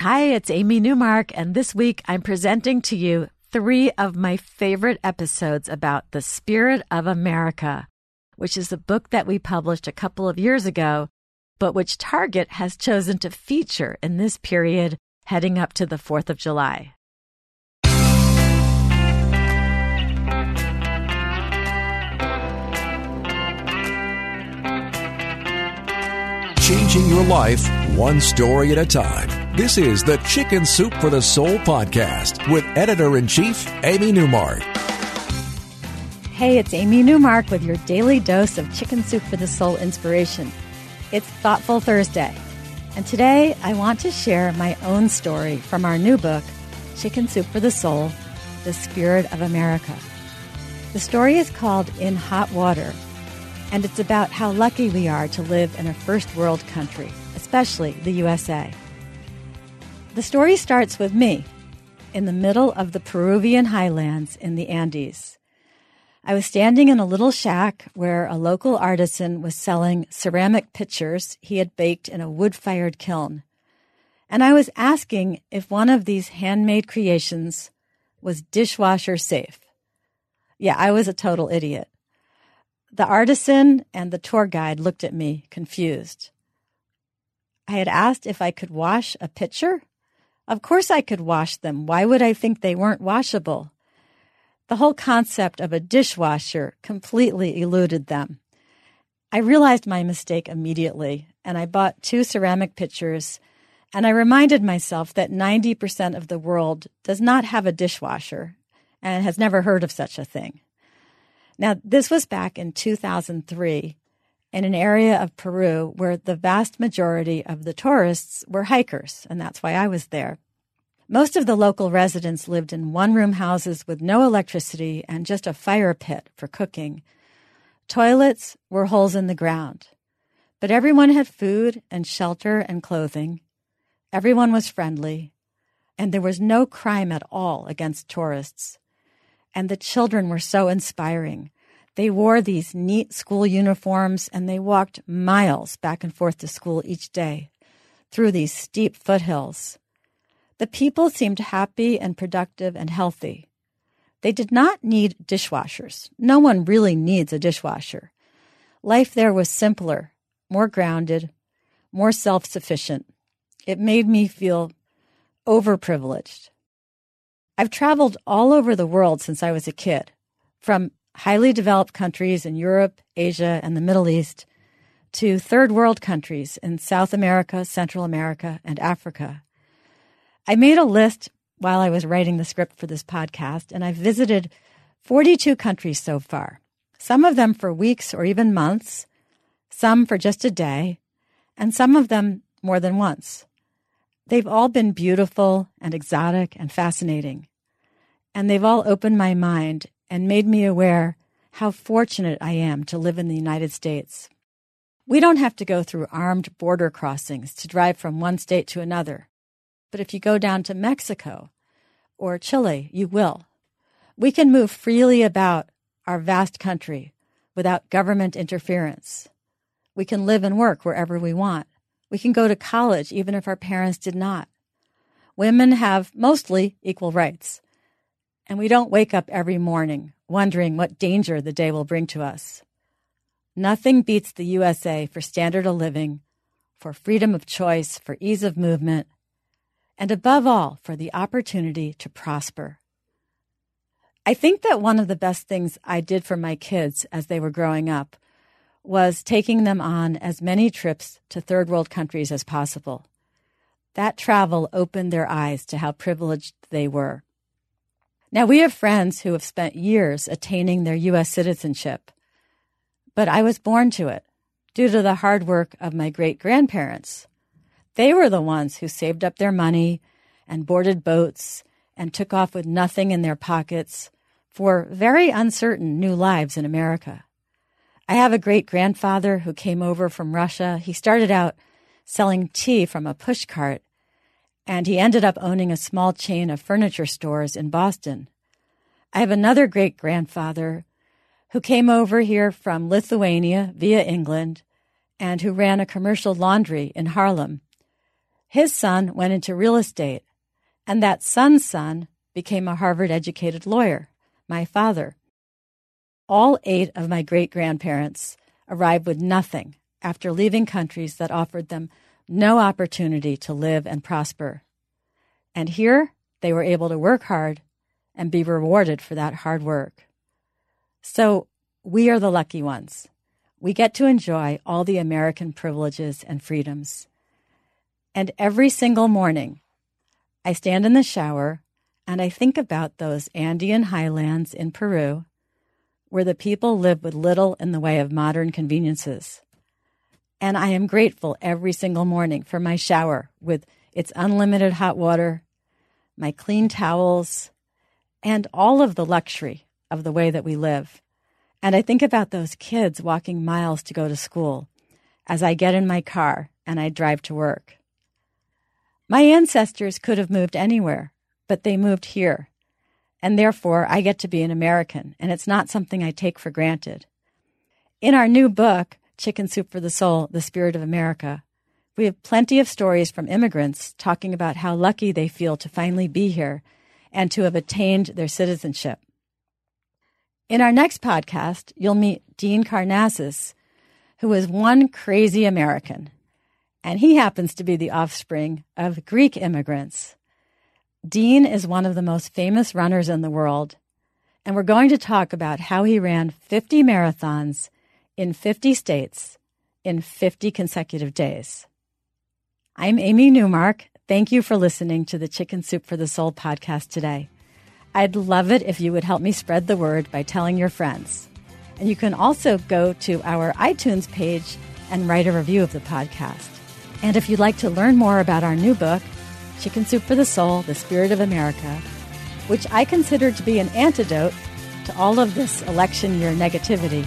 Hi, it's Amy Newmark, and this week I'm presenting to you three of my favorite episodes about the spirit of America, which is a book that we published a couple of years ago, but which Target has chosen to feature in this period heading up to the 4th of July. Changing your life one story at a time. This is the Chicken Soup for the Soul podcast with editor in chief, Amy Newmark. Hey, it's Amy Newmark with your daily dose of Chicken Soup for the Soul inspiration. It's Thoughtful Thursday. And today I want to share my own story from our new book, Chicken Soup for the Soul The Spirit of America. The story is called In Hot Water and it's about how lucky we are to live in a first world country, especially the USA. The story starts with me in the middle of the Peruvian highlands in the Andes. I was standing in a little shack where a local artisan was selling ceramic pitchers he had baked in a wood fired kiln. And I was asking if one of these handmade creations was dishwasher safe. Yeah, I was a total idiot. The artisan and the tour guide looked at me, confused. I had asked if I could wash a pitcher. Of course I could wash them. Why would I think they weren't washable? The whole concept of a dishwasher completely eluded them. I realized my mistake immediately, and I bought two ceramic pitchers, and I reminded myself that 90% of the world does not have a dishwasher and has never heard of such a thing. Now, this was back in 2003 in an area of Peru where the vast majority of the tourists were hikers, and that's why I was there. Most of the local residents lived in one room houses with no electricity and just a fire pit for cooking. Toilets were holes in the ground. But everyone had food and shelter and clothing. Everyone was friendly. And there was no crime at all against tourists and the children were so inspiring. They wore these neat school uniforms and they walked miles back and forth to school each day through these steep foothills. The people seemed happy and productive and healthy. They did not need dishwashers. No one really needs a dishwasher. Life there was simpler, more grounded, more self sufficient. It made me feel overprivileged. I've traveled all over the world since I was a kid, from highly developed countries in Europe, Asia, and the Middle East to third world countries in South America, Central America, and Africa. I made a list while I was writing the script for this podcast, and I've visited 42 countries so far, some of them for weeks or even months, some for just a day, and some of them more than once. They've all been beautiful and exotic and fascinating and they've all opened my mind and made me aware how fortunate I am to live in the United States. We don't have to go through armed border crossings to drive from one state to another. But if you go down to Mexico or Chile, you will. We can move freely about our vast country without government interference. We can live and work wherever we want. We can go to college even if our parents did not. Women have mostly equal rights and we don't wake up every morning wondering what danger the day will bring to us. Nothing beats the USA for standard of living, for freedom of choice, for ease of movement, and above all, for the opportunity to prosper. I think that one of the best things I did for my kids as they were growing up was taking them on as many trips to third world countries as possible. That travel opened their eyes to how privileged they were. Now, we have friends who have spent years attaining their U.S. citizenship, but I was born to it due to the hard work of my great grandparents. They were the ones who saved up their money and boarded boats and took off with nothing in their pockets for very uncertain new lives in America. I have a great grandfather who came over from Russia. He started out selling tea from a pushcart and he ended up owning a small chain of furniture stores in Boston. I have another great grandfather who came over here from Lithuania via England and who ran a commercial laundry in Harlem. His son went into real estate, and that son's son became a Harvard educated lawyer, my father. All eight of my great grandparents arrived with nothing after leaving countries that offered them no opportunity to live and prosper. And here they were able to work hard and be rewarded for that hard work. So we are the lucky ones. We get to enjoy all the American privileges and freedoms. And every single morning, I stand in the shower and I think about those Andean highlands in Peru where the people live with little in the way of modern conveniences. And I am grateful every single morning for my shower with its unlimited hot water, my clean towels, and all of the luxury of the way that we live. And I think about those kids walking miles to go to school as I get in my car and I drive to work. My ancestors could have moved anywhere, but they moved here. And therefore, I get to be an American, and it's not something I take for granted. In our new book, Chicken Soup for the Soul The Spirit of America, we have plenty of stories from immigrants talking about how lucky they feel to finally be here and to have attained their citizenship. In our next podcast, you'll meet Dean Karnazes, who is one crazy American, and he happens to be the offspring of Greek immigrants. Dean is one of the most famous runners in the world, and we're going to talk about how he ran 50 marathons in 50 states in 50 consecutive days. I'm Amy Newmark. Thank you for listening to the Chicken Soup for the Soul podcast today. I'd love it if you would help me spread the word by telling your friends. And you can also go to our iTunes page and write a review of the podcast. And if you'd like to learn more about our new book, Chicken Soup for the Soul The Spirit of America, which I consider to be an antidote to all of this election year negativity,